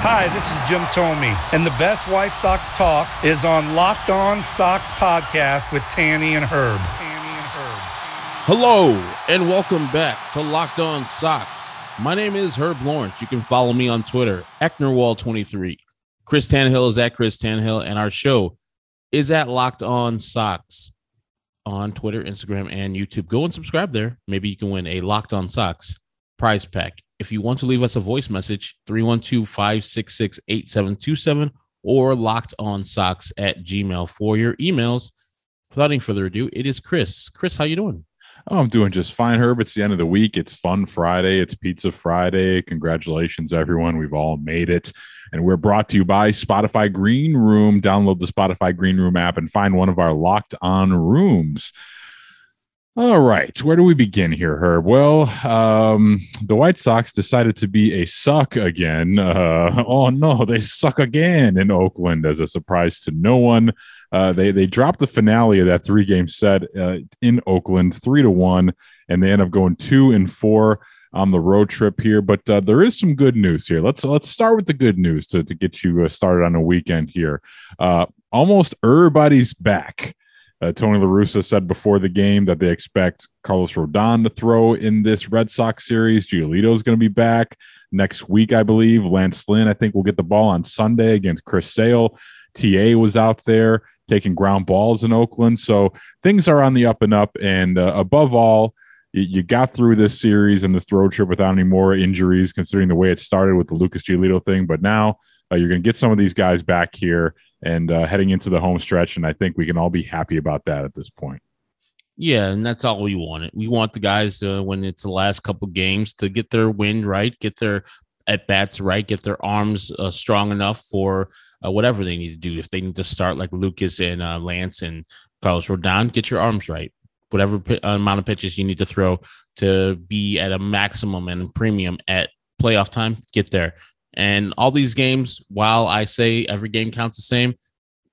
Hi, this is Jim Thome, and the best White Sox talk is on Locked On Sox podcast with Tanny and Herb. Tanny and Herb. Hello, and welcome back to Locked On Sox. My name is Herb Lawrence. You can follow me on Twitter, Ecknerwall23. Chris Tannehill is at Chris Tannehill, and our show is at Locked On Sox on Twitter, Instagram, and YouTube. Go and subscribe there. Maybe you can win a Locked On Sox prize pack. If you want to leave us a voice message, 312 566 8727 or locked on socks at gmail for your emails. Without any further ado, it is Chris. Chris, how you doing? Oh, I'm doing just fine, Herb. It's the end of the week. It's Fun Friday. It's Pizza Friday. Congratulations, everyone. We've all made it. And we're brought to you by Spotify Green Room. Download the Spotify Green Room app and find one of our locked on rooms. All right, where do we begin here, Herb? Well, um, the White Sox decided to be a suck again. Uh, oh no, they suck again in Oakland as a surprise to no one. Uh, they they dropped the finale of that three game set uh, in Oakland, three to one, and they end up going two and four on the road trip here. But uh, there is some good news here. Let's let's start with the good news to to get you uh, started on a weekend here. Uh, almost everybody's back. Uh, Tony La Russa said before the game that they expect Carlos Rodon to throw in this Red Sox series. Giolito is going to be back next week, I believe. Lance Lynn, I think, will get the ball on Sunday against Chris Sale. TA was out there taking ground balls in Oakland. So things are on the up and up. And uh, above all, you, you got through this series and this road trip without any more injuries, considering the way it started with the Lucas Giolito thing. But now uh, you're going to get some of these guys back here and uh, heading into the home stretch. And I think we can all be happy about that at this point. Yeah, and that's all we wanted. We want the guys uh, when it's the last couple games to get their wind right, get their at bats right, get their arms uh, strong enough for uh, whatever they need to do. If they need to start like Lucas and uh, Lance and Carlos Rodon, get your arms right. Whatever p- amount of pitches you need to throw to be at a maximum and premium at playoff time, get there. And all these games, while I say every game counts the same,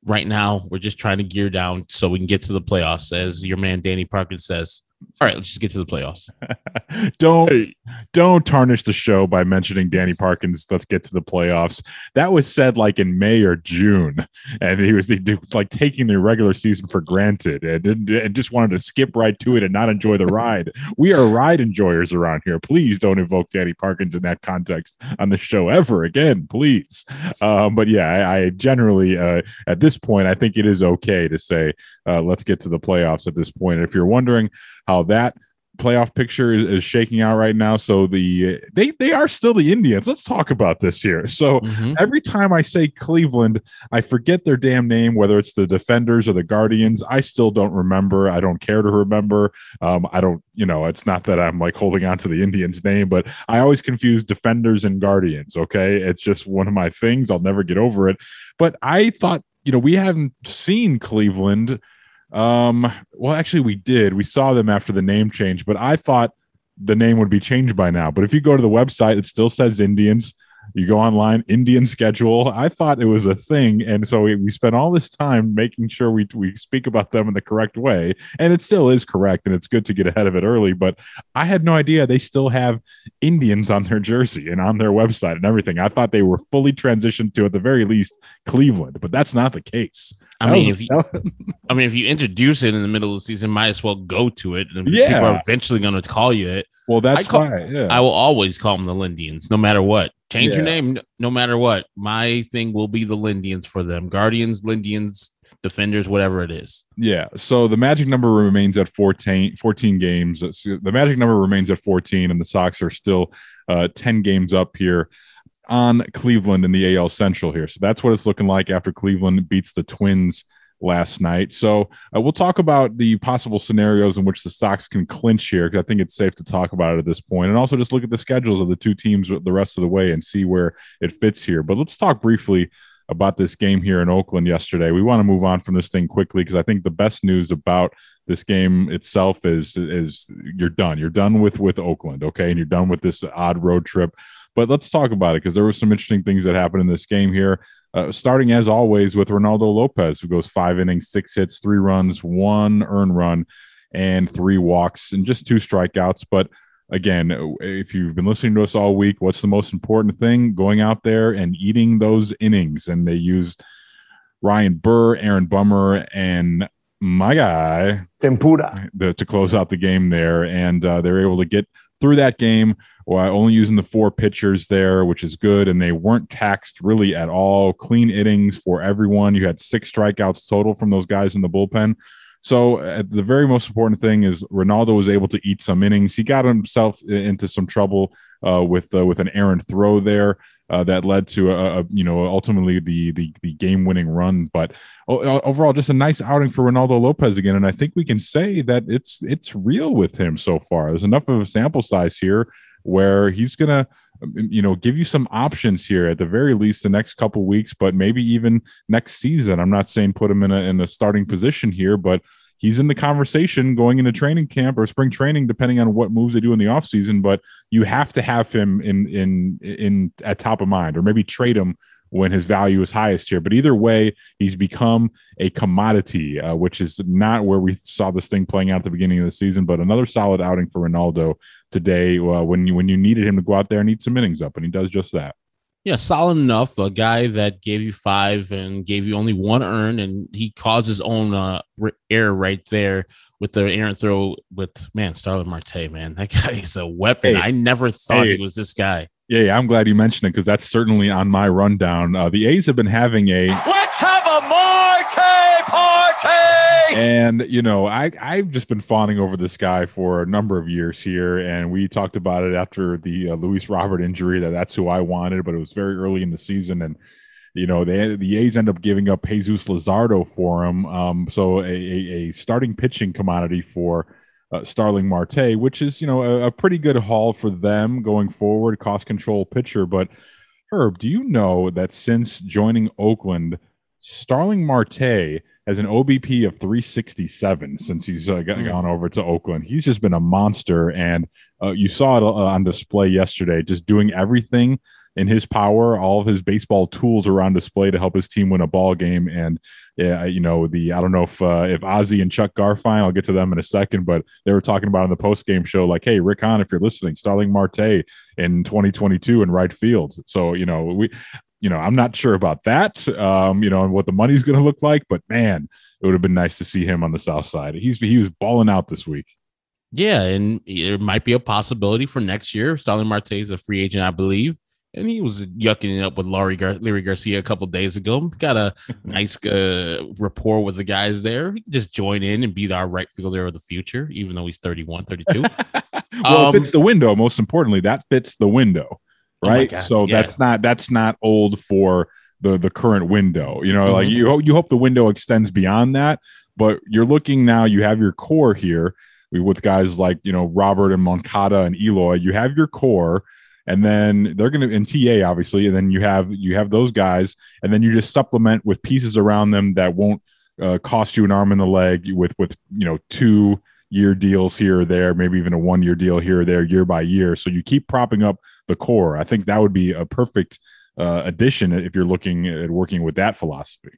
right now we're just trying to gear down so we can get to the playoffs, as your man Danny Parkin says. All right, let's just get to the playoffs. don't don't tarnish the show by mentioning Danny Parkins. Let's get to the playoffs. That was said like in May or June, and he was like taking the regular season for granted and, and just wanted to skip right to it and not enjoy the ride. We are ride enjoyers around here. Please don't invoke Danny Parkins in that context on the show ever again, please. Um, but yeah, I, I generally uh, at this point I think it is okay to say uh, let's get to the playoffs at this point. If you're wondering how that playoff picture is, is, shaking out right now. So the they they are still the Indians. Let's talk about this here. So mm-hmm. every time I say Cleveland, I forget their damn name, whether it's the Defenders or the Guardians. I still don't remember. I don't care to remember. Um, I don't, you know, it's not that I'm like holding on to the Indians name, but I always confuse Defenders and Guardians. Okay, it's just one of my things. I'll never get over it. But I thought, you know, we haven't seen Cleveland um, well, actually, we did. We saw them after the name change, but I thought the name would be changed by now. But if you go to the website, it still says Indians. You go online, Indian schedule. I thought it was a thing, and so we, we spent all this time making sure we we speak about them in the correct way, and it still is correct, and it's good to get ahead of it early. But I had no idea they still have Indians on their jersey and on their website and everything. I thought they were fully transitioned to at the very least Cleveland, but that's not the case. I mean, was, if you, I mean, if you introduce it in the middle of the season, might as well go to it. And yeah. people are eventually going to call you it. Well, that's I call, why. Yeah. I will always call them the Lindians, no matter what. Change yeah. your name, no matter what. My thing will be the Lindians for them. Guardians, Lindians, Defenders, whatever it is. Yeah. So the magic number remains at 14, 14 games. The magic number remains at 14, and the Sox are still uh, 10 games up here on Cleveland in the AL Central here. So that's what it's looking like after Cleveland beats the Twins last night. So uh, we'll talk about the possible scenarios in which the Sox can clinch here because I think it's safe to talk about it at this point, and also just look at the schedules of the two teams the rest of the way and see where it fits here. But let's talk briefly about this game here in Oakland yesterday. We want to move on from this thing quickly because I think the best news about this game itself is is you're done. You're done with with Oakland, okay, and you're done with this odd road trip. But let's talk about it because there were some interesting things that happened in this game here. Uh, starting as always with Reynaldo Lopez, who goes five innings, six hits, three runs, one earned run, and three walks, and just two strikeouts. But again, if you've been listening to us all week, what's the most important thing? Going out there and eating those innings. And they used Ryan Burr, Aaron Bummer, and my guy Tepera the, to close out the game there, and uh, they're able to get through that game while only using the four pitchers there, which is good. And they weren't taxed really at all. Clean innings for everyone. You had six strikeouts total from those guys in the bullpen. So uh, the very most important thing is Reynaldo was able to eat some innings. He got himself into some trouble uh, with uh, with an errant throw there uh, that led to a, a, you know ultimately the the, the game winning run. But overall, just a nice outing for Reynaldo Lopez again, and I think we can say that it's it's real with him so far. There's enough of a sample size here where he's gonna um, you know give you some options here at the very least the next couple weeks, but maybe even next season. I'm not saying put him in a in a starting position here, but he's in the conversation going into training camp or spring training, depending on what moves they do in the offseason. But you have to have him in in in at top of mind, or maybe trade him when his value is highest here. But either way, he's become a commodity, uh, which is not where we saw this thing playing out at the beginning of the season. But another solid outing for Reynaldo today uh, when you when you needed him to go out there and eat some innings up, and he does just that. Yeah, solid enough. A guy that gave you five and gave you only one earn, and he caused his own uh, error right there with the errant throw with man Starling Marte. Man, that guy is a weapon. Hey, I never thought hey. he was this guy. Yeah, yeah, I'm glad you mentioned it because that's certainly on my rundown. Uh, the A's have been having a let's have a Marte party, and you know, I I've just been fawning over this guy for a number of years here, and we talked about it after the uh, Luis Robert injury that that's who I wanted, but it was very early in the season, and you know, they the A's end up giving up Jesus Luzardo for him, um, so a, a, a starting pitching commodity for uh, Starling Marte, which is you know a, a, pretty good haul for them going forward, cost control pitcher. But Herb, do you know that since joining Oakland, Starling Marte has an OBP of 367 since he's uh, mm. gone over to Oakland. He's just been a monster, and uh, you saw it uh, on display yesterday, just doing everything in his power, all of his baseball tools are on display to help his team win a ball game. And yeah, you know the I don't know if uh, if Ozzie and Chuck Garfien, I'll get to them in a second, but they were talking about on the post game show like, hey, Rick Hahn, if you're listening, Starling Marte in 2022 in right field. So you know we. You know, I'm not sure about that. Um, you know, and what the money's going to look like, but man, it would have been nice to see him on the south side. He's he was balling out this week. Yeah, and it might be a possibility for next year. Starling Marte is a free agent, I believe and he was yucking it up with Leury Gar- Leury Garcia a couple days ago. Got a nice uh, rapport with the guys there. He can just join in and be our right fielder of the future, even though he's 31, 32. well, um, fits the window. Most importantly, that fits the window, right? Oh so yeah. that's not that's not old for the the current window. You know, mm-hmm. like you you hope the window extends beyond that, but you're looking now. You have your core here with guys like you know Robert and Moncada and Eloy. You have your core and then they're going to in TA obviously, and then you have you have those guys, and then you just supplement with pieces around them that won't uh, cost you an arm and the leg with with you know two year deals here or there, maybe even a one year deal here or there, year by year. So you keep propping up the core. I think that would be a perfect uh, addition if you're looking at working with that philosophy.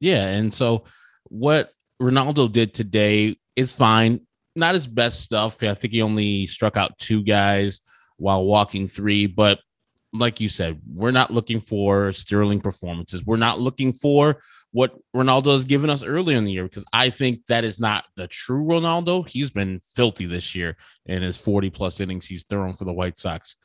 Yeah, and so what Reynaldo did today is fine. Not his best stuff. I think he only struck out two guys while walking three. But like you said, we're not looking for sterling performances. We're not looking for what Reynaldo has given us early in the year because I think that is not the true Reynaldo. He's been filthy this year in his 40 plus innings he's thrown for the White Sox.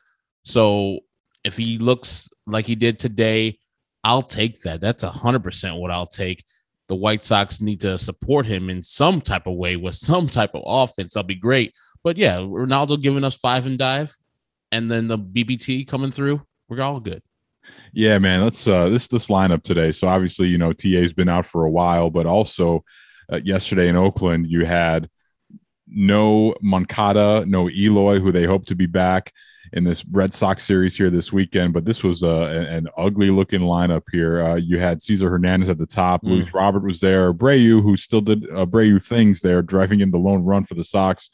So if he looks like he did today, I'll take that. That's 100% what I'll take. The White Sox need to support him in some type of way with some type of offense. That'll be great. But yeah, Reynaldo giving us five and dive and then the BBT coming through, we're all good. Yeah, man. Let's uh this this lineup today. So obviously, you know, TA's been out for a while, but also uh, yesterday in Oakland, you had no Moncada, no Eloy, who they hope to be back in this Red Sox series here this weekend. But this was uh, an, an ugly looking lineup here. Uh, you had Cesar Hernandez at the top, Mm. Luis Robert was there, Abreu, who still did uh, Abreu things there, driving in the lone run for the Sox.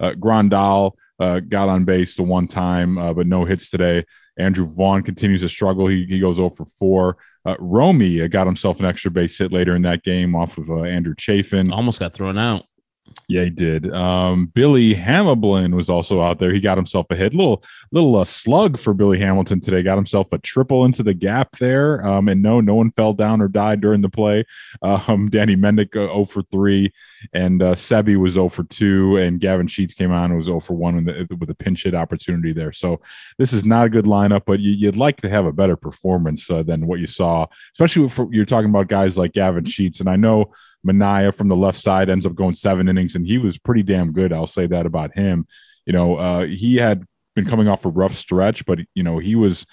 Uh, Grandal uh, got on base the one time, uh, but no hits today. Andrew Vaughn continues to struggle. He, he goes 0 for 4. Uh, Romy uh, got himself an extra base hit later in that game off of uh, Andrew Chafin. Almost got thrown out. Yeah, he did. Um, Billy Hamilton was also out there. He got himself a hit. Little little uh, slug for Billy Hamilton today. Got himself a triple into the gap there. Um, and no, no one fell down or died during the play. Um, Danny Mendick uh, 0 for 3, and uh, Sebi was 0 for 2, and Gavin Sheets came on and was 0 for 1 with, the, with a pinch hit opportunity there. So this is not a good lineup, but you, you'd like to have a better performance uh, than what you saw, especially if you're talking about guys like Gavin Sheets. And I know Manaea from the left side ends up going seven innings, and he was pretty damn good. I'll say that about him. You know, uh, he had been coming off a rough stretch, but you know he was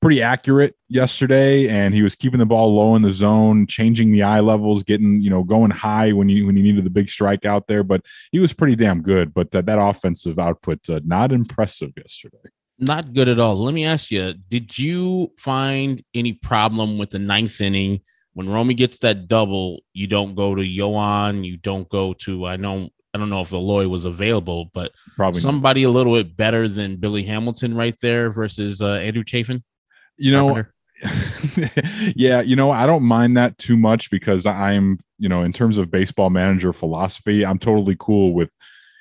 pretty accurate yesterday, and he was keeping the ball low in the zone, changing the eye levels, getting you know going high when you when you needed the big strike out there. But he was pretty damn good. But uh, that offensive output uh, not impressive yesterday. Not good at all. Let me ask you: Did you find any problem with the ninth inning when Romy gets that double? You don't go to Yohan. You don't go to. I know. I don't know if Eloy was available, but Probably not. somebody a little bit better than Billy Hamilton right there versus uh, Andrew Chafin. you know. Yeah, you know, I don't mind that too much because I'm, you know, in terms of baseball manager philosophy, I'm totally cool with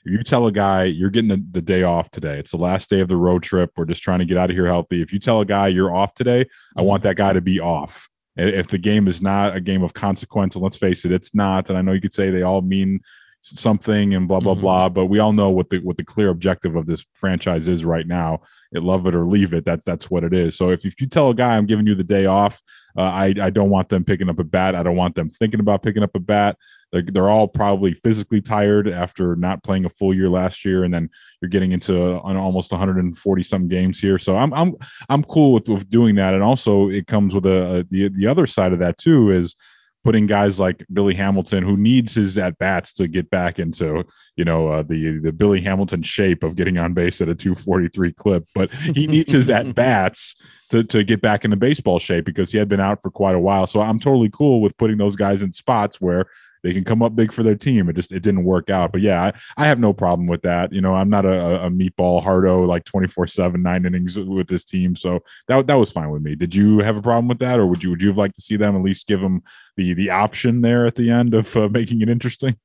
if you tell a guy you're getting the, the day off today, it's the last day of the road trip, we're just trying to get out of here healthy. If you tell a guy you're off today, I want that guy to be off. If the game is not a game of consequence, and let's face it, it's not. And I know you could say they all mean something and blah blah Mhm. blah, but we all know what the what the clear objective of this franchise is right now. It love it or leave it. That's that's what it is. So if, if you tell a guy I'm giving you the day off, uh, I I don't want them picking up a bat. I don't want them thinking about picking up a bat. They're, they're all probably physically tired after not playing a full year last year, and then you're getting into an almost 140 some games here. So I'm I'm I'm cool with, with doing that, and also it comes with a, a the the other side of that too is putting guys like Billy Hamilton, who needs his at bats to get back into you know uh, the the Billy Hamilton shape of getting on base at a 243 clip, but he needs his at bats to to get back into baseball shape because he had been out for quite a while. So I'm totally cool with putting those guys in spots where they can come up big for their team. It just it didn't work out. But yeah, I, I have no problem with that. You know, I'm not a, a meatball hardo like 24 7 nine innings with this team. So that that was fine with me. Did you have a problem with that, or would you would you have liked to see them at least give them the the option there at the end of uh, making it interesting?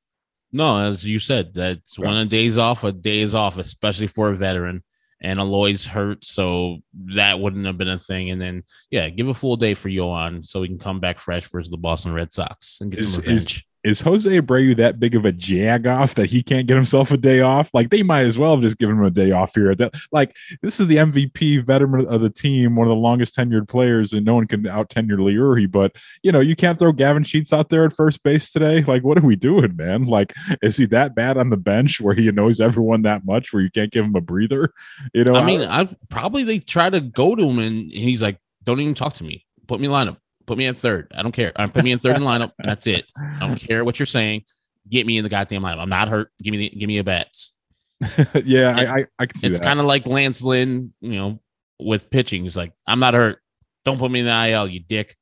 No, as you said, that's when a day's off, a day is off, especially for a veteran. And Eloy's hurt, so that wouldn't have been a thing. And then, yeah, give a full day for Yohan so he can come back fresh versus the Boston Red Sox and get Is- some revenge. Is Jose Abreu that big of a jag off that he can't get himself a day off? Like they might as well have just given him a day off here. That like this is the MVP veteran of the team, one of the longest tenured players, and no one can out tenure Leury. But you know, you can't throw Gavin Sheets out there at first base today. Like, what are we doing, man? Like, is he that bad on the bench where he annoys everyone that much where you can't give him a breather? You know, I mean, I probably they try to go to him and, and he's like, "Don't even talk to me. Put me in lineup. Put me in third. I don't care. I put me in third in lineup, and that's it. I don't care what you're saying. Get me in the goddamn lineup. I'm not hurt. Give me the, give me a bats. yeah, I, I I can see It's kind of like Lance Lynn, you know, with pitching. He's like, I'm not hurt. Don't put me in the IL, you dick.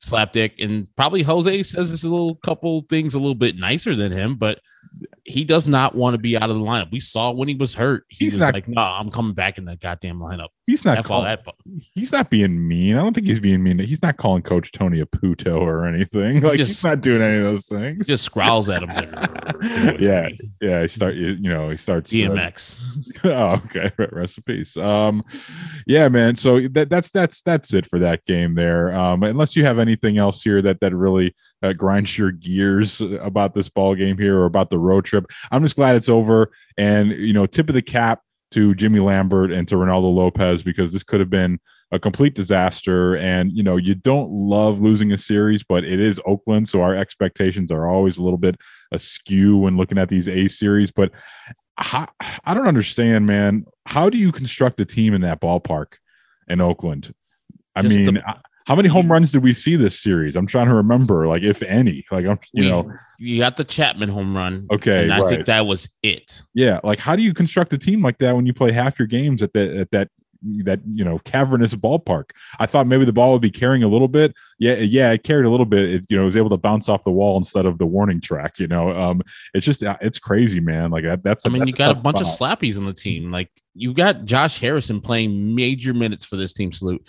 Slap dick. And probably Jose says this a little couple things a little bit nicer than him, but he does not want to be out of the lineup. We saw when he was hurt, he He's was not- like, No, I'm coming back in the goddamn lineup. He's not F all call- that. he's not being mean. I don't think he's being mean. He's not calling Coach Tony a puto or anything. Like he's not doing any of those things. Just scrawls at him. Like, "Get away from yeah, me." yeah. He start, you, you know, he starts. uh, DMX. oh, okay. Recipes. Um, yeah, man. So that that's that's that's it for that game there. Um, unless you have anything else here that that really uh, grinds your gears about this ball game here or about the road trip. I'm just glad it's over. And you know, tip of the cap to Jimmy Lambert and to Reynaldo Lopez because this could have been a complete disaster. And you know, you don't love losing a series, but it is Oakland, so our expectations are always a little bit askew when looking at these A series. But how, I don't understand, man. How do you construct a team in that ballpark in Oakland? I Just mean, the- uh, how many home runs did we see this series? I'm trying to remember, like if any. Like I'm, you we- know, you got the Chapman home run. Okay, and I right. think that was it. yeah. Like how do you construct a team like that when you play half your games at that at that that you know cavernous ballpark? I thought maybe the ball would be carrying a little bit. Yeah, yeah, it carried a little bit. It, you know, it was able to bounce off the wall instead of the warning track. You know, um, it's just uh, it's crazy, man. Like that, that's. I mean, that's you got a bunch of slappies on the team. Like you got Josh Harrison playing major minutes for this team. Salute,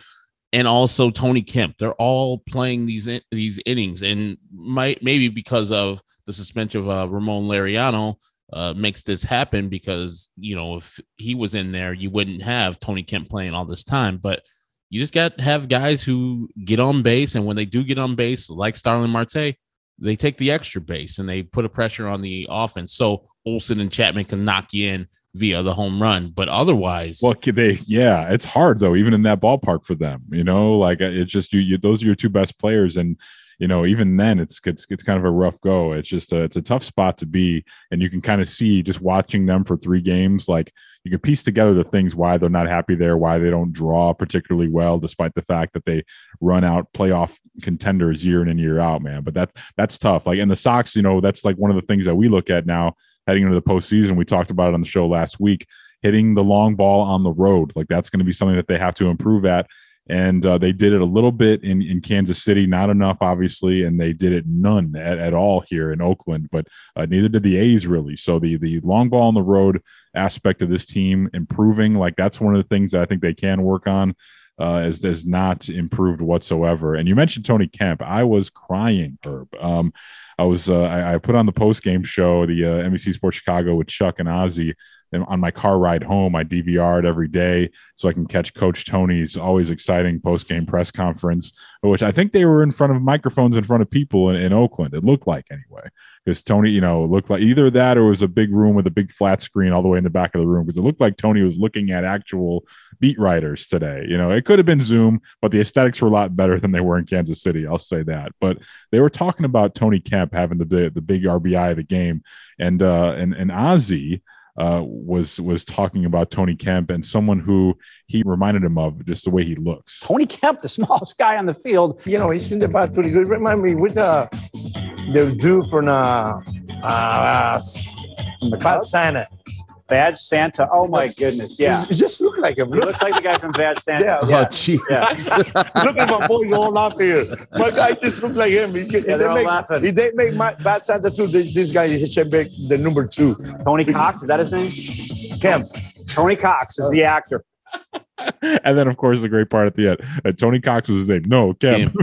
and also Tony Kemp. They're all playing these in, these innings, and might maybe because of the suspension of uh, Ramon Laureano uh, makes this happen. Because you know if he was in there, you wouldn't have Tony Kemp playing all this time. But you just got to have guys who get on base, and when they do get on base, like Starling Marte, they take the extra base and they put a pressure on the offense. So Olson and Chapman can knock you in via the home run. But otherwise, Well, they, yeah, it's hard though, even in that ballpark for them. You know, like uh, it's just you, you. Those are your two best players, and you know, even then, it's it's it's kind of a rough go. It's just a, it's a tough spot to be, and you can kind of see just watching them for three games, like you can piece together the things why they're not happy there, why they don't draw particularly well, despite the fact that they run out playoff contenders year in and year out, man. But that's that's tough. Like, and the Sox, you know, that's like one of the things that we look at now heading into the postseason. We talked about it on the show last week hitting the long ball on the road. Like that's going to be something that they have to improve at. And uh, they did it a little bit in, in Kansas City, not enough, obviously, and they did it none at, at all here in Oakland. But uh, neither did the A's really. So the the long ball on the road aspect of this team improving, like that's one of the things that I think they can work on. Uh, is has not improved whatsoever. And you mentioned Tony Kemp. I was crying, Herb. Um, I was uh, I, I put on the post game show, the uh, NBC Sports Chicago with Chuck and Ozzie, and on my car ride home, I DVR it every day so I can catch Coach Tony's always exciting post game press conference, which I think they were in front of microphones in front of people in, in Oakland. It looked like anyway, because Tony, you know, looked like either that or it was a big room with a big flat screen all the way in the back of the room because it looked like Tony was looking at actual beat writers today. You know, it could have been Zoom, but the aesthetics were a lot better than they were in Kansas City. I'll say that. But they were talking about Tony Kemp having the the, the big RBI of the game, and uh, and and Ozzie uh, was was talking about Tony Kemp and someone who he reminded him of just the way he looks. Tony Kemp, the smallest guy on the field. You know, he's in the bat pretty good. Remind me, who's uh, the dude from uh, uh, From the Bad Cubs. Santa? Bad Santa. Oh my goodness. Yeah. He just look like him. He looks like the guy from Bad Santa. Yeah, yeah. gee. yeah. Look at my boy going off here. My guy just look like him. He, Yeah, if they're all make, laughing. if they make my Bad Santa too, this, this guy he should make the number two. Tony Cox. Is that his name? Kemp. Tony Cox is the actor. and then, of course, the great part at the end, uh, Tony Cox was his name. No, Kemp.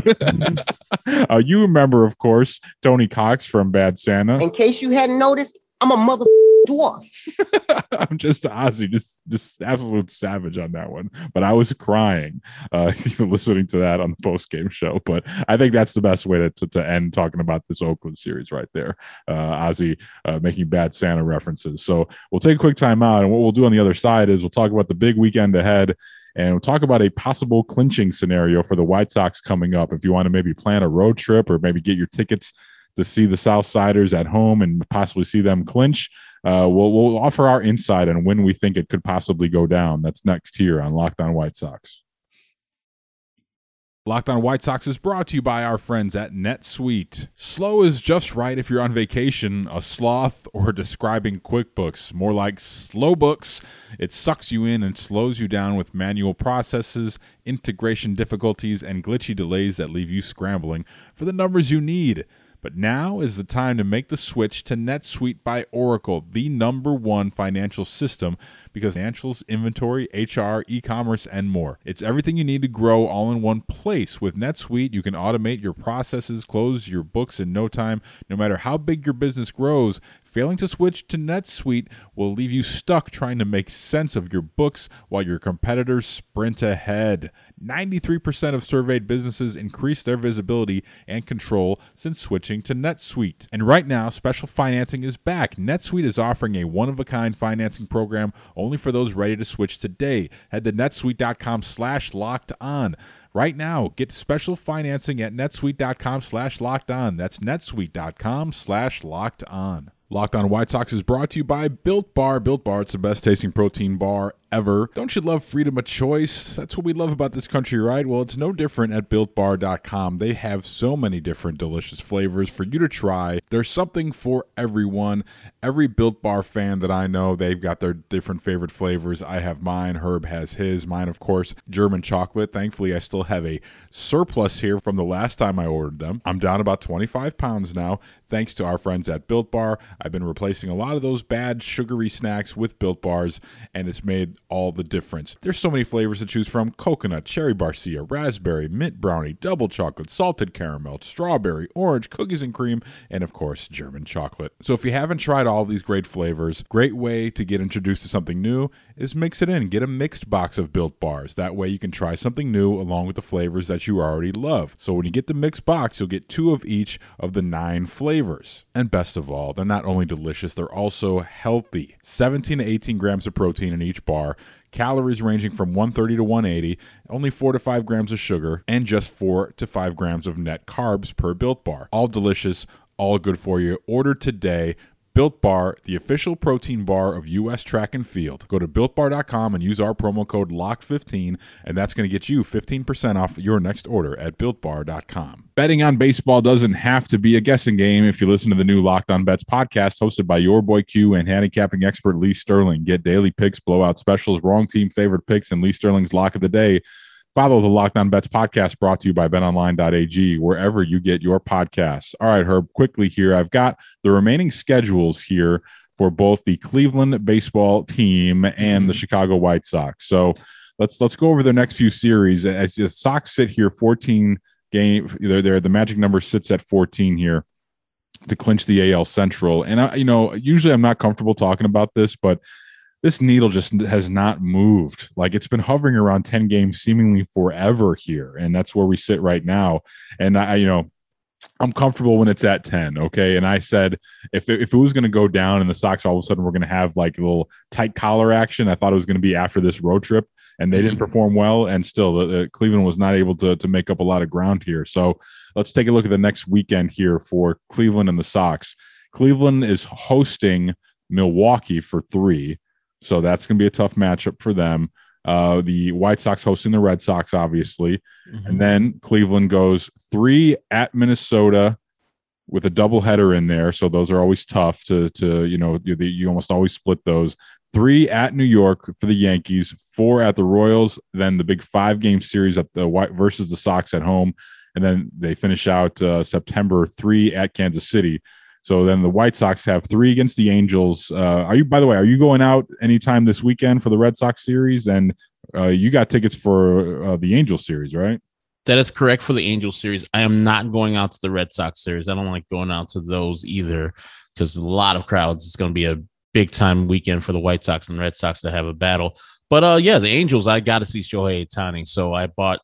uh, you remember, of course, Tony Cox from Bad Santa. In case you hadn't noticed, I'm a mother dwarf. I'm just Ozzie, just just absolute savage on that one. But I was crying uh, listening to that on the post game show. But I think that's the best way to, to, to end talking about this Oakland series right there. Uh, Ozzie uh, making bad Santa references. So we'll take a quick time out, and what we'll do on the other side is we'll talk about the big weekend ahead. And we'll talk about a possible clinching scenario for the White Sox coming up. If you want to maybe plan a road trip or maybe get your tickets to see the Southsiders at home and possibly see them clinch, uh, we'll, we'll offer our insight on when we think it could possibly go down. That's next here on Locked On White Sox. Locked on White Sox is brought to you by our friends at NetSuite. Slow is just right if you're on vacation, a sloth, or describing QuickBooks. More like slow books. It sucks you in and slows you down with manual processes, integration difficulties, and glitchy delays that leave you scrambling for the numbers you need. But now is the time to make the switch to NetSuite by Oracle, the number one financial system because financials, inventory, HR, e-commerce, and more. It's everything you need to grow all in one place. With NetSuite, you can automate your processes, close your books in no time, no matter how big your business grows. Failing to switch to NetSuite will leave you stuck trying to make sense of your books while your competitors sprint ahead. 93% of surveyed businesses increase their visibility and control since switching to NetSuite. And right now, special financing is back. NetSuite is offering a one-of-a-kind financing program only for those ready to switch today. Head to netsuite.com slash locked on. Right now, get special financing at netsuite.com slash locked on. That's netsuite.com slash locked on. Locked on White Sox is brought to you by Built Bar. Built Bar, it's the best tasting protein bar ever. Don't you love freedom of choice? That's what we love about this country, right? Well, it's no different at builtbar.com. They have so many different delicious flavors for you to try. There's something for everyone. Every Built Bar fan that I know, they've got their different favorite flavors. I have mine, Herb has his, mine, of course, German chocolate. Thankfully, I still have a surplus here from the last time I ordered them. I'm down about 25 pounds now thanks to our friends at Built Bar. I've been replacing a lot of those bad sugary snacks with Built Bars, and it's made all the difference. There's so many flavors to choose from coconut, cherry barcia, raspberry, mint brownie, double chocolate, salted caramel, strawberry, orange, cookies and cream, and of course, German chocolate. So if you haven't tried all these great flavors, great way to get introduced to something new is mix it in. Get a mixed box of Built Bars. That way you can try something new along with the flavors that you already love. So when you get the mixed box, you'll get two of each of the nine flavors. And best of all, they're not only delicious, they're also healthy. 17 to 18 grams of protein in each bar calories ranging from 130 to 180, only 4 to 5 grams of sugar, and just 4 to 5 grams of net carbs per built bar. All delicious, all good for you. Order today. Built Bar, the official protein bar of U.S. track and field. Go to builtbar.com and use our promo code LOCKED15, and that's going to get you 15% off your next order at builtbar.com. Betting on baseball doesn't have to be a guessing game if you listen to the new Locked On Bets podcast hosted by your boy Q and handicapping expert Lee Sterling. Get daily picks, blowout specials, wrong team favorite picks, and Lee Sterling's lock of the day. Follow the Locked On Bets podcast brought to you by betonline.ag, wherever you get your podcasts. All right, Herb, quickly here. I've got the remaining schedules here for both the Cleveland baseball team and the mm-hmm. Chicago White Sox. So let's let's go over the next few series. As the Sox sit here, 14 game, they're there. The magic number sits at 14 here to clinch the AL Central. And I, you know, usually I'm not comfortable talking about this, but this needle just has not moved. Like it's been hovering around 10 games seemingly forever here. And that's where we sit right now. And I, you know, I'm comfortable when it's at 10. Okay. And I said, if it, if it was going to go down and the Sox all of a sudden were going to have like a little tight collar action, I thought it was going to be after this road trip and they didn't mm-hmm. perform well. And still, the, the Cleveland was not able to, to make up a lot of ground here. So let's take a look at the next weekend here for Cleveland and the Sox. Cleveland is hosting Milwaukee for three. So that's going to be a tough matchup for them. Uh, the White Sox hosting the Red Sox, obviously. Mm-hmm. And then Cleveland goes three at Minnesota with a doubleheader in there. So those are always tough to, to you know, you, you almost always split those. Three at New York for the Yankees, four at the Royals, then the big five game series at the White versus the Sox at home. And then they finish out uh, September three at Kansas City. So then the White Sox have three against the Angels. Uh, are you, by the way, are you going out anytime this weekend for the Red Sox series? And uh, you got tickets for uh, the Angel series, right? That is correct for the Angel series. I am not going out to the Red Sox series. I don't like going out to those either because a lot of crowds. It's going to be a big time weekend for the White Sox and Red Sox to have a battle. But uh, yeah, the Angels, I got to see Shohei Ohtani. So I bought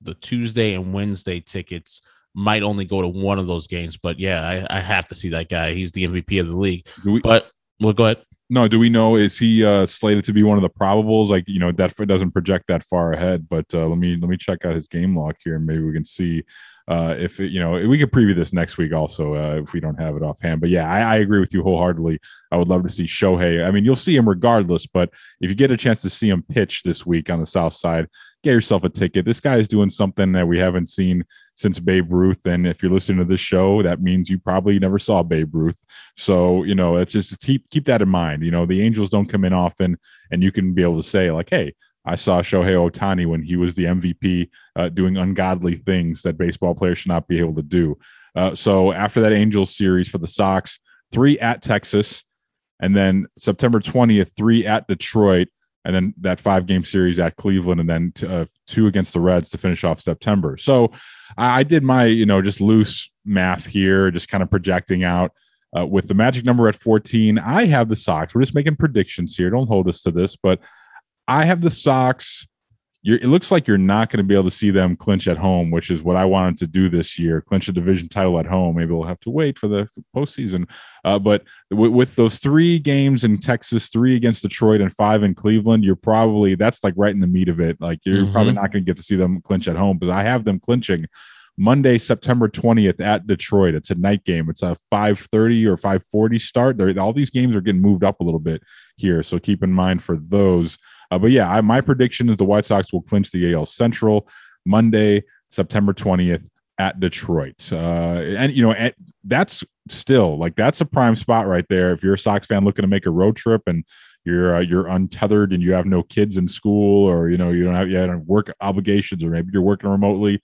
the Tuesday and Wednesday tickets might only go to one of those games. But yeah, I, I have to see that guy. He's the MVP of the league. We, but well, go ahead. No, do we know is he uh, slated to be one of the probables? Like you know that doesn't project that far ahead. But uh, let me let me check out his game log here, and maybe we can see uh, if it, you know we could preview this next week also uh, if we don't have it offhand. But yeah, I, I, agree with you wholeheartedly. I would love to see Shohei. I mean, you'll see him regardless, but if you get a chance to see him pitch this week on the South Side, get yourself a ticket. This guy is doing something that we haven't seen since Babe Ruth. And if you're listening to this show, that means you probably never saw Babe Ruth. So, you know, it's just keep keep that in mind. You know, the Angels don't come in often, and you can be able to say, like, hey, I saw Shohei Ohtani when he was the MVP uh, doing ungodly things that baseball players should not be able to do. Uh, so after that Angels series for the Sox, three at Texas, and then September 20th, three at Detroit, and then that five game series at Cleveland, and then t- uh, two against the Reds to finish off September. So I, I, did my you know just loose math here, just kind of projecting out. Uh, with the magic number at 14, I have the Sox. We're just making predictions here. Don't hold us to this, but I have the Sox you're, it looks like you're not going to be able to see them clinch at home, which is what I wanted to do this year, clinch a division title at home. Maybe we'll have to wait for the postseason. Uh, but w- with those three games in Texas, three against Detroit and five in Cleveland, you're probably that's like right in the meat of it. Like you're mm-hmm. probably not going to get to see them clinch at home, but I have them clinching Monday, September 20th at Detroit. It's a night game. It's a 5:30 or 5:40 start. They're, all these games are getting moved up a little bit here, so keep in mind for those. Uh, but yeah, I, my prediction is the White Sox will clinch the AL Central Monday, September 20th at Detroit. Uh, and, you know, at, that's still like that's a prime spot right there. If you're a Sox fan looking to make a road trip and you're uh, you're untethered and you have no kids in school or you know you don't have you work obligations or maybe you're working remotely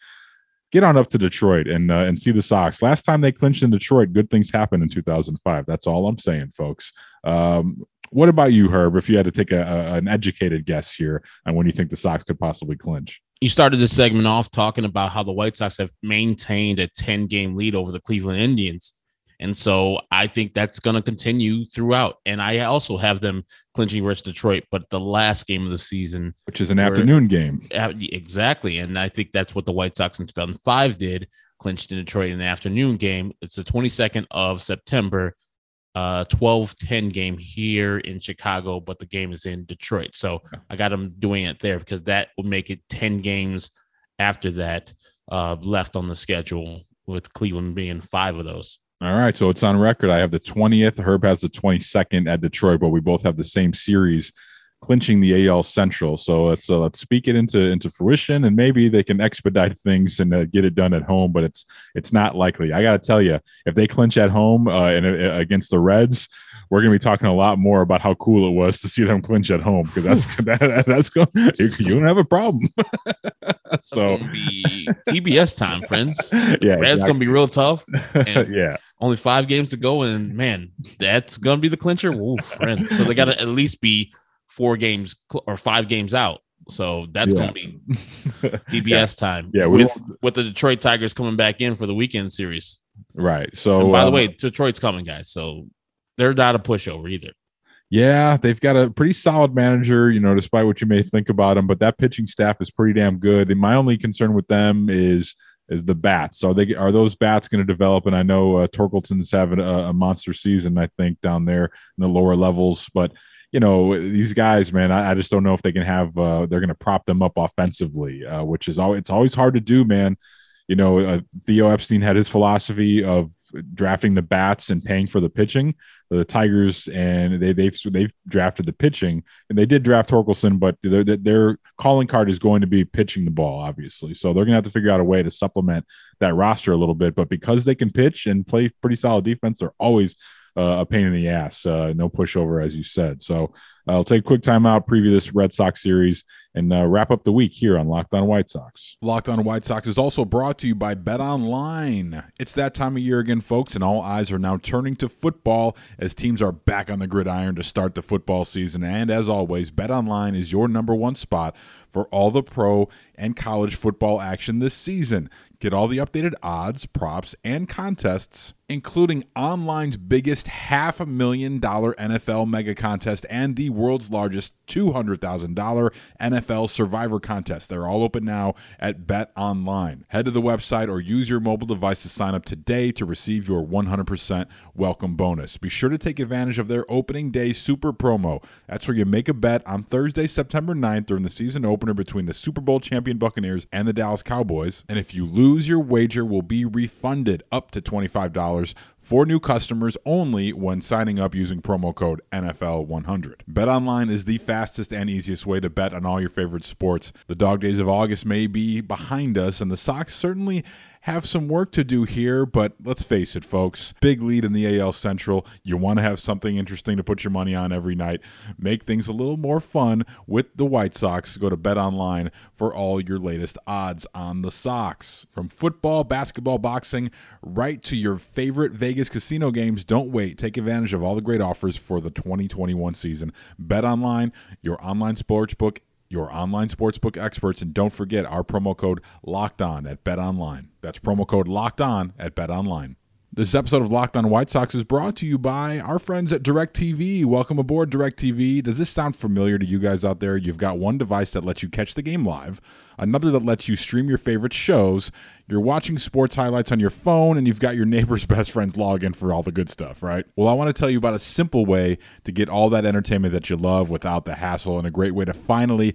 get on up to Detroit and uh, and see the Sox. Last time they clinched in Detroit, good things happened in 2005. That's all I'm saying, folks. Um, what about you, Herb? If you had to take a, a, an educated guess here on when you think the Sox could possibly clinch, you started this segment off talking about how the White Sox have maintained a 10 game lead over the Cleveland Indians. And so I think that's going to continue throughout. And I also have them clinching versus Detroit, but the last game of the season, which is an afternoon game. Exactly. And I think that's what the White Sox in 2005 did, clinched in Detroit in the afternoon game. It's the 22nd of September, uh, 12 10 game here in Chicago, but the game is in Detroit. So I got them doing it there because that would make it 10 games after that uh, left on the schedule, with Cleveland being five of those. All right, so it's on record. I have the 20th. Herb has the 22nd at Detroit, but we both have the same series clinching the AL Central. So let's uh, let's speak it into into fruition, and maybe they can expedite things and uh, get it done at home. But it's it's not likely. I got to tell you, if they clinch at home uh, and uh, against the Reds, we're going to be talking a lot more about how cool it was to see them clinch at home because that's that, that's going you, you don't have a problem. so be TBS time, friends. Yeah, Red's exactly. gonna be real tough. And yeah, only five games to go, and man, that's gonna be the clincher. Ooh, friends. So they got to at least be four games cl- or five games out. So that's Yeah. gonna be TBS time. Yeah, with with the Detroit Tigers coming back in for the weekend series. right. So And by the uh, way, Detroit's coming, guys. So they're not a pushover either. Yeah, they've got a pretty solid manager, you know, despite what you may think about them, but that pitching staff is pretty damn good. And my only concern with them is is the bats. So they are those bats going to develop? And I know uh, Torkelson's having a, a monster season, I think, down there in the lower levels. But you know, these guys, man, I, I just don't know if they can have. Uh, they're going to prop them up offensively, uh, which is always it's always hard to do, man. You know, uh, Theo Epstein had his philosophy of drafting the bats and paying for the pitching. The Tigers and they they've they've drafted the pitching and they did draft Torkelson, but their their calling card is going to be pitching the ball, obviously. So they're going to have to figure out a way to supplement that roster a little bit. But because they can pitch and play pretty solid defense, they're always a pain in the ass. Uh, no pushover, as you said. So I'll take a quick time out, preview this Red Sox series, and uh, wrap up the week here on Locked On White Sox. Locked On White Sox is also brought to you by Bet Online. It's that time of year again, folks, and all eyes are now turning to football as teams are back on the gridiron to start the football season. And as always, Bet Online is your number one spot for all the pro and college football action this season. Get all the updated odds, props, and contests, including online's biggest half a million dollar NFL mega contest and the world's largest $200,000 NFL survivor contest. They're all open now at Bet Online. Head to the website or use your mobile device to sign up today to receive your 100% welcome bonus. Be sure to take advantage of their opening day super promo. That's where you make a bet on Thursday, September 9th during the season opener between the Super Bowl champion Buccaneers and the Dallas Cowboys. And if you lose, your wager will be refunded up to $25 for new customers only when signing up using promo code NFL100. BetOnline is the fastest and easiest way to bet on all your favorite sports. The dog days of August may be behind us, and the Sox certainly have some work to do here, but let's face it, folks. Big lead in the AL Central. You want to have something interesting to put your money on every night. Make things a little more fun with the White Sox. Go to Bet Online for all your latest odds on the Sox. From football, basketball, boxing, right to your favorite Vegas casino games, don't wait. Take advantage of all the great offers for the 2021 season. Bet Online, your online sportsbook your online sportsbook experts and don't forget our promo code locked on at bet online that's promo code locked on at bet online this episode of Locked On White Sox is brought to you by our friends at DirecTV. Welcome aboard, DirecTV. Does this sound familiar to you guys out there? You've got one device that lets you catch the game live, another that lets you stream your favorite shows. You're watching sports highlights on your phone, and you've got your neighbor's best friend's login for all the good stuff, right? Well, I want to tell you about a simple way to get all that entertainment that you love without the hassle, and a great way to finally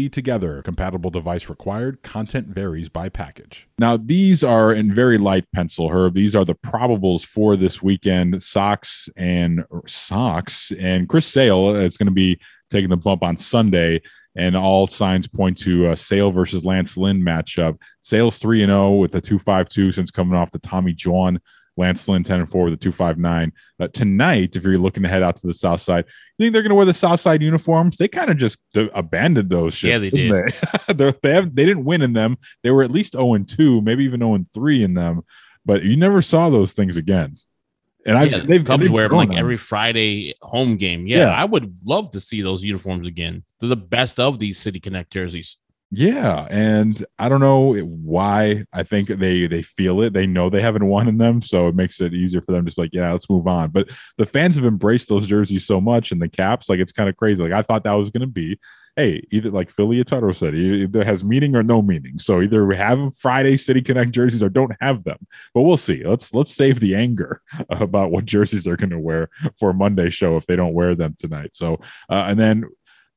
together. Compatible device required. Content varies by package. Now, these are in very light pencil, Herb. These are the probables for this weekend. Sox and Sox and Chris Sale. It's going to be taking the bump on Sunday and all signs point to a Sale versus Lance Lynn matchup. Sale's 3 and 0 with a 252 since coming off the Tommy John. Lance Lynn 10 and 4 with a 259. Uh, tonight, if you're looking to head out to the south side, you think they're going to wear the south side uniforms? They kind of just d- abandoned those shit. Yeah, they did. They? They, have, they didn't win in them. They were at least 0 and 2, maybe even 0 and 3 in them, but you never saw those things again. And I, Yeah, they've, Cubs they've wear them like every Friday home game. Yeah, Yeah. I would love to see those uniforms again. They're the best of these City Connect jerseys. Yeah, and I don't know why. I think they they feel it. They know they haven't won in them, so it makes it easier for them to just be like, yeah, let's move on. But the fans have embraced those jerseys so much and the caps, like it's kind of crazy. Like I thought that was going to be, hey, either like Philly Ataro said, it either has meaning or no meaning. So either we have Friday City Connect jerseys or don't have them. But we'll see. Let's let's save the anger about what jerseys they're going to wear for Monday show if they don't wear them tonight. So uh, and then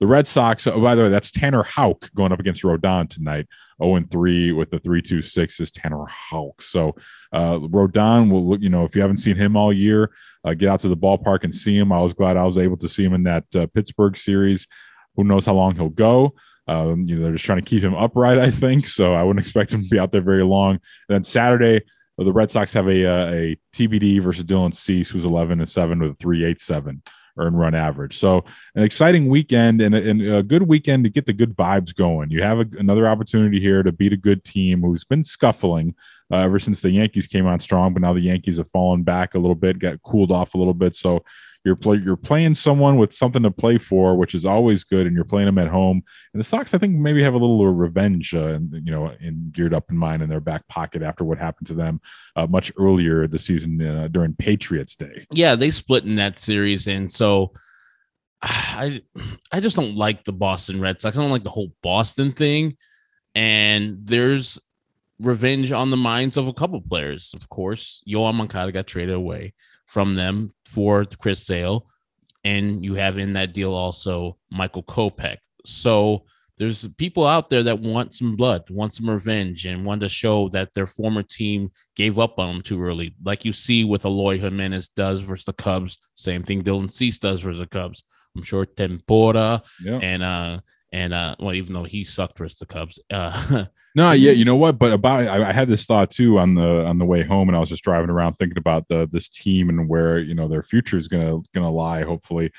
the Red Sox, oh, by the way, that's Tanner Houck going up against Rodon tonight. 0 and 3 with the 3-2-6 is Tanner Houck. So, uh, Rodon will, look- you know, if you haven't seen him all year, uh, get out to the ballpark and see him. I was glad I was able to see him in that uh, Pittsburgh series. Who knows how long he'll go? Um, you know, they're just trying to keep him upright, I think. So, I wouldn't expect him to be out there very long. And then Saturday, the Red Sox have a, uh, a TBD versus Dylan Cease, who's 11 and 7 with a 387 earn run average. So an exciting weekend and a, and a good weekend to get the good vibes going. You have a, another opportunity here to beat a good team who's been scuffling uh, ever since the Yankees came on strong, but now the Yankees have fallen back a little bit, got cooled off a little bit. So you're play, you're playing someone with something to play for, which is always good, and you're playing them at home. And the Sox, I think, maybe have a little revenge, uh, you know, in geared up in mind in their back pocket after what happened to them uh, much earlier this season uh, during Patriots Day. Yeah, they split in that series, and so I I just don't like the Boston Red Sox. I don't like the whole Boston thing. And there's revenge on the minds of a couple players. Of course, Yoan Moncada got traded away from them for Chris Sale, and you have in that deal also Michael Kopech. So there's people out there that want some blood, want some revenge, and want to show that their former team gave up on them too early, like you see with Eloy Jimenez does versus the Cubs. Same thing Dylan Cease does versus the Cubs. I'm sure Tepera Yeah. and uh and uh well, even though he sucked versus the Cubs, uh No, yeah, you know what? But about I, I had this thought too on the on the way home, and I was just driving around thinking about the this team and where you know their future is gonna gonna lie. Hopefully,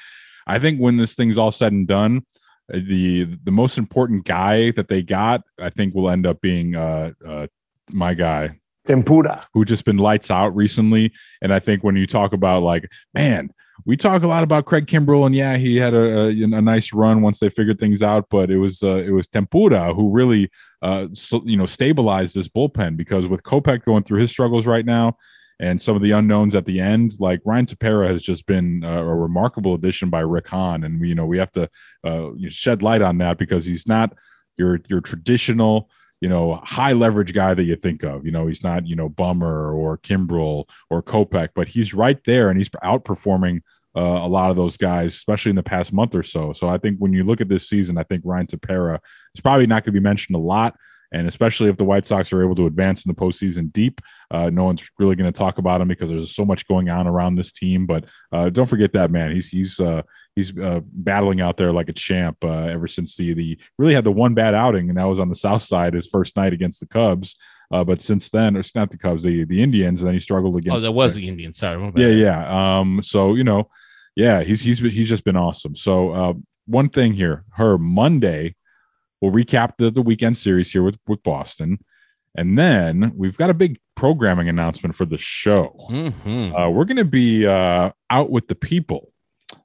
I think when this thing's all said and done, uh, the the most important guy that they got, I think, will end up being uh, uh my guy Tepera. who just been lights out recently. And I think when you talk about like, man, we talk a lot about Craig Kimbrel, and yeah, he had a, a, a nice run once they figured things out. But it was uh, it was Tepera who really uh, so, you know stabilized this bullpen because with Kopech going through his struggles right now. And some of the unknowns at the end, like Ryan Tepera, has just been uh, a remarkable addition by Rick Hahn, and we, you know we have to uh, shed light on that because he's not your your traditional you know, high leverage guy that you think of. You know, he's not, you know, Bummer or Kimbrel or Kopech, but he's right there and he's outperforming uh, a lot of those guys, especially in the past month or so. So I think when you look at this season, I think Ryan Tepera is probably not going to be mentioned a lot. And especially if the White Sox are able to advance in the postseason deep, uh, no one's really going to talk about him because there's so much going on around this team. But uh, don't forget that man. He's he's uh, he's uh, battling out there like a champ uh, ever since the the really had the one bad outing, and that was on the South Side his first night against the Cubs. Uh, but since then, it's not the Cubs, the the Indians, and then he struggled against. oh, that was the Indian. Sorry, my bad. Yeah, yeah. Um, so you know, yeah, he's he's he's just been awesome. So uh, one thing here, her Monday, we'll recap the the weekend series here with with Boston, and then we've got a big programming announcement for the show. Mhm. Uh, we're going to be uh, out with the people,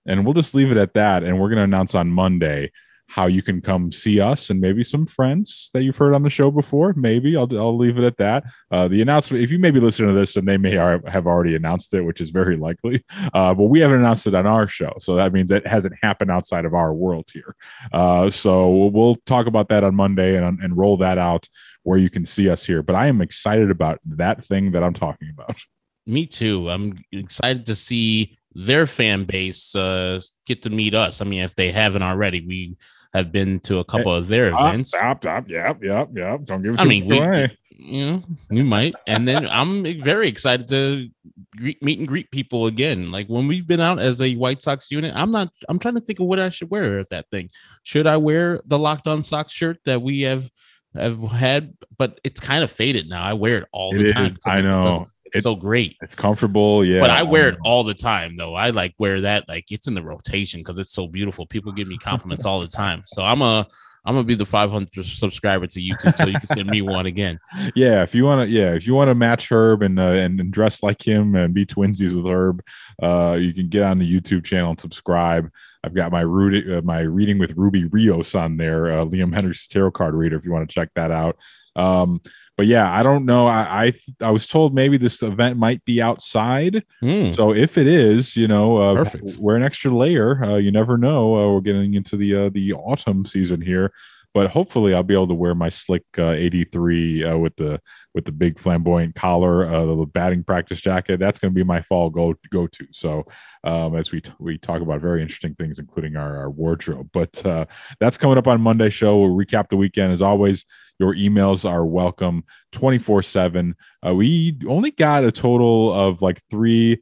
and we'll just leave it at that. And we're going to announce on Monday how you can come see us and maybe some friends that you've heard on the show before. Maybe I'll, I'll leave it at that. Uh, the announcement, if you may be listening to this and they may are, have already announced it, which is very likely, uh, but we haven't announced it on our show. So that means it hasn't happened outside of our world here. Uh, so we'll talk about that on Monday and, and roll that out where you can see us here. But I am excited about that thing that I'm talking about. Me too. I'm excited to see their fan base uh, get to meet us. I mean, if they haven't already, we have been to a couple of their events. Stop, stop, yep, yep, yep. Don't give it I mean, we, away. you know, we might. And then I'm very excited to greet, meet and greet people again. Like when we've been out as a White Sox unit, I'm not. I'm trying to think of what I should wear at that thing. Should I wear the Locked On Sox shirt that we have have had? But it's kind of faded now. I wear it all the It time. is, I know. It's It- so great. It's comfortable, yeah. But I wear it all the time, though. I like wear that like it's in the rotation because it's so beautiful. People give me compliments all the time. So I'm a I'm gonna be the 500 subscriber to YouTube, so you can send me one again. yeah if you want to yeah if you want to match herb and, uh, and and dress like him and be twinsies with herb uh you can get on the youtube channel and subscribe i've got my reading uh, my reading with ruby rios on there uh, liam henry's tarot card reader if you want to check that out um but yeah i don't know i i, I was told maybe this event might be outside Hmm. so if it is you know uh, Perfect. wear an extra layer uh, you never know uh, we're getting into the uh, the autumn season here but hopefully I'll be able to wear my slick uh, 83 uh, with the with the big flamboyant collar, uh, the batting practice jacket. That's going to be my fall go go to. So um, as we t- we talk about very interesting things, including our, our wardrobe. But uh, that's coming up on Monday show. We'll recap the weekend as always. Your emails are welcome 24 seven. Uh, we only got a total of like three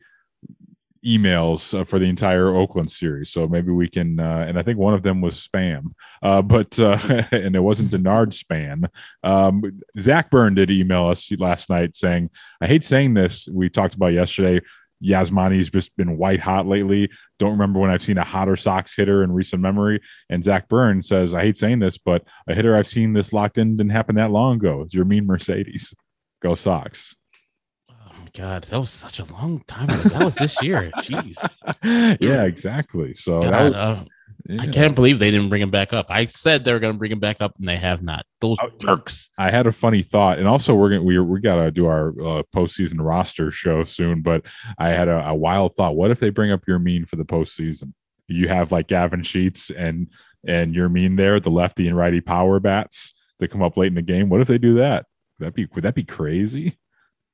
emails uh, for the entire Oakland series. So maybe we can, uh, and I think one of them was spam, uh, but, uh, and it wasn't Denard spam. Um, Zach Byrne did email us last night saying, I hate saying this. We talked about yesterday. Yasmani's just been white hot lately. Don't remember when I've seen a hotter Sox hitter in recent memory. And Zach Byrne says, I hate saying this, but a hitter I've seen this locked in didn't happen that long ago. It's Yermin Mercedes. Go Sox. God, that was such a long time ago. That was this year. Jeez. yeah, exactly. So that God, was- uh, I can't believe they didn't bring him back up. I said they were going to bring him back up, and they have not. Those Oh, jerks. I had a funny thought, and also we're gonna we we gotta do our uh, postseason roster show soon. But I had a, a wild thought: what if they bring up Yermin for the postseason? You have like Gavin Sheets and and Yermin there, the lefty and righty power bats that come up late in the game. What if they do that? That'd be would that be crazy?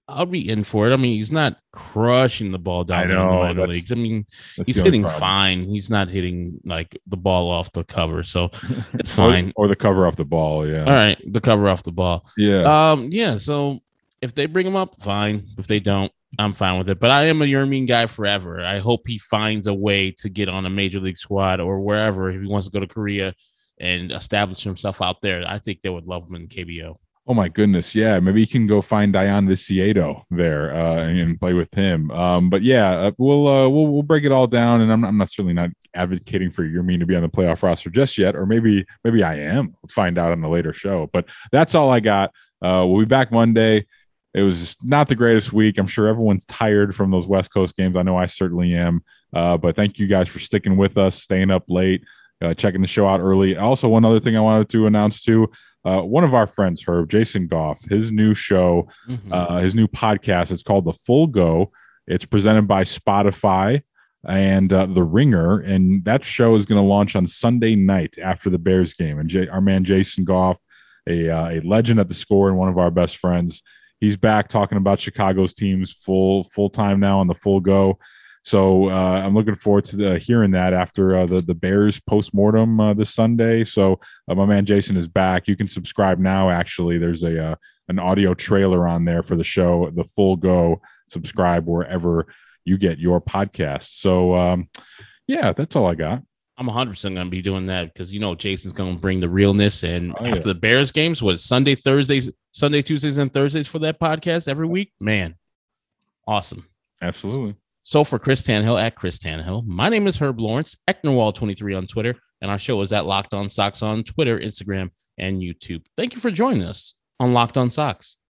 I'll be in for it. I mean, he's not crushing the ball down I in the know, minor leagues. I mean, he's hitting problem. fine. He's not hitting like the ball off the cover, so it's Or- fine. Or, the cover off the ball. Yeah. All right, the cover off the ball. Yeah. Um, yeah. So if they bring him up, fine. If they don't, I'm fine with it. But I am a Yermin guy forever. I hope he finds a way to get on a major league squad or wherever if he wants to go to Korea and establish himself out there. I think they would love him in KBO. Oh my goodness, yeah. Maybe you can go find Dayan Viciedo there uh, and play with him. Um, but yeah, uh, we'll uh, we'll we'll break it all down. And I'm, I'm not certainly not advocating for Yermin to be on the playoff roster just yet, or maybe maybe I am. We'll find out on the later show. But that's all I got. Uh, we'll be back Monday. It was not the greatest week. I'm sure everyone's tired from those West Coast games. I know I certainly am. Uh, but thank you guys for sticking with us, staying up late, uh, checking the show out early. Also, one other thing I wanted to announce too. Uh, one of our friends, Herb Jason Goff, his new show, Mhm. uh, his new podcast, it's called The Full Go. It's presented by Spotify and uh, The Ringer, and that show is going to launch on Sunday night after the Bears game. And J- our man Jason Goff, a uh, a legend at the score and one of our best friends, he's back talking about Chicago's teams full full time now on the Full Go. So uh, I'm looking forward to the, hearing that after uh, the the Bears postmortem uh, this Sunday. So uh, my man Jason is back. You can subscribe now. Actually, there's a uh, an audio trailer on there for the show. The full go. Subscribe wherever you get your podcast. So um, yeah, that's all I got. I'm 100% going to be doing that because you know Jason's going to bring the realness. And Oh, after yeah. the Bears games, what Sunday, Thursdays, Sunday, Tuesdays, and Thursdays for that podcast every week, man, awesome. Absolutely. So for Chris Tannehill at Chris Tannehill, my name is Herb Lawrence, Ecknerwall23 on Twitter, and our show is at Locked On Sox on Twitter, Instagram, and YouTube. Thank you for joining us on Locked On Sox.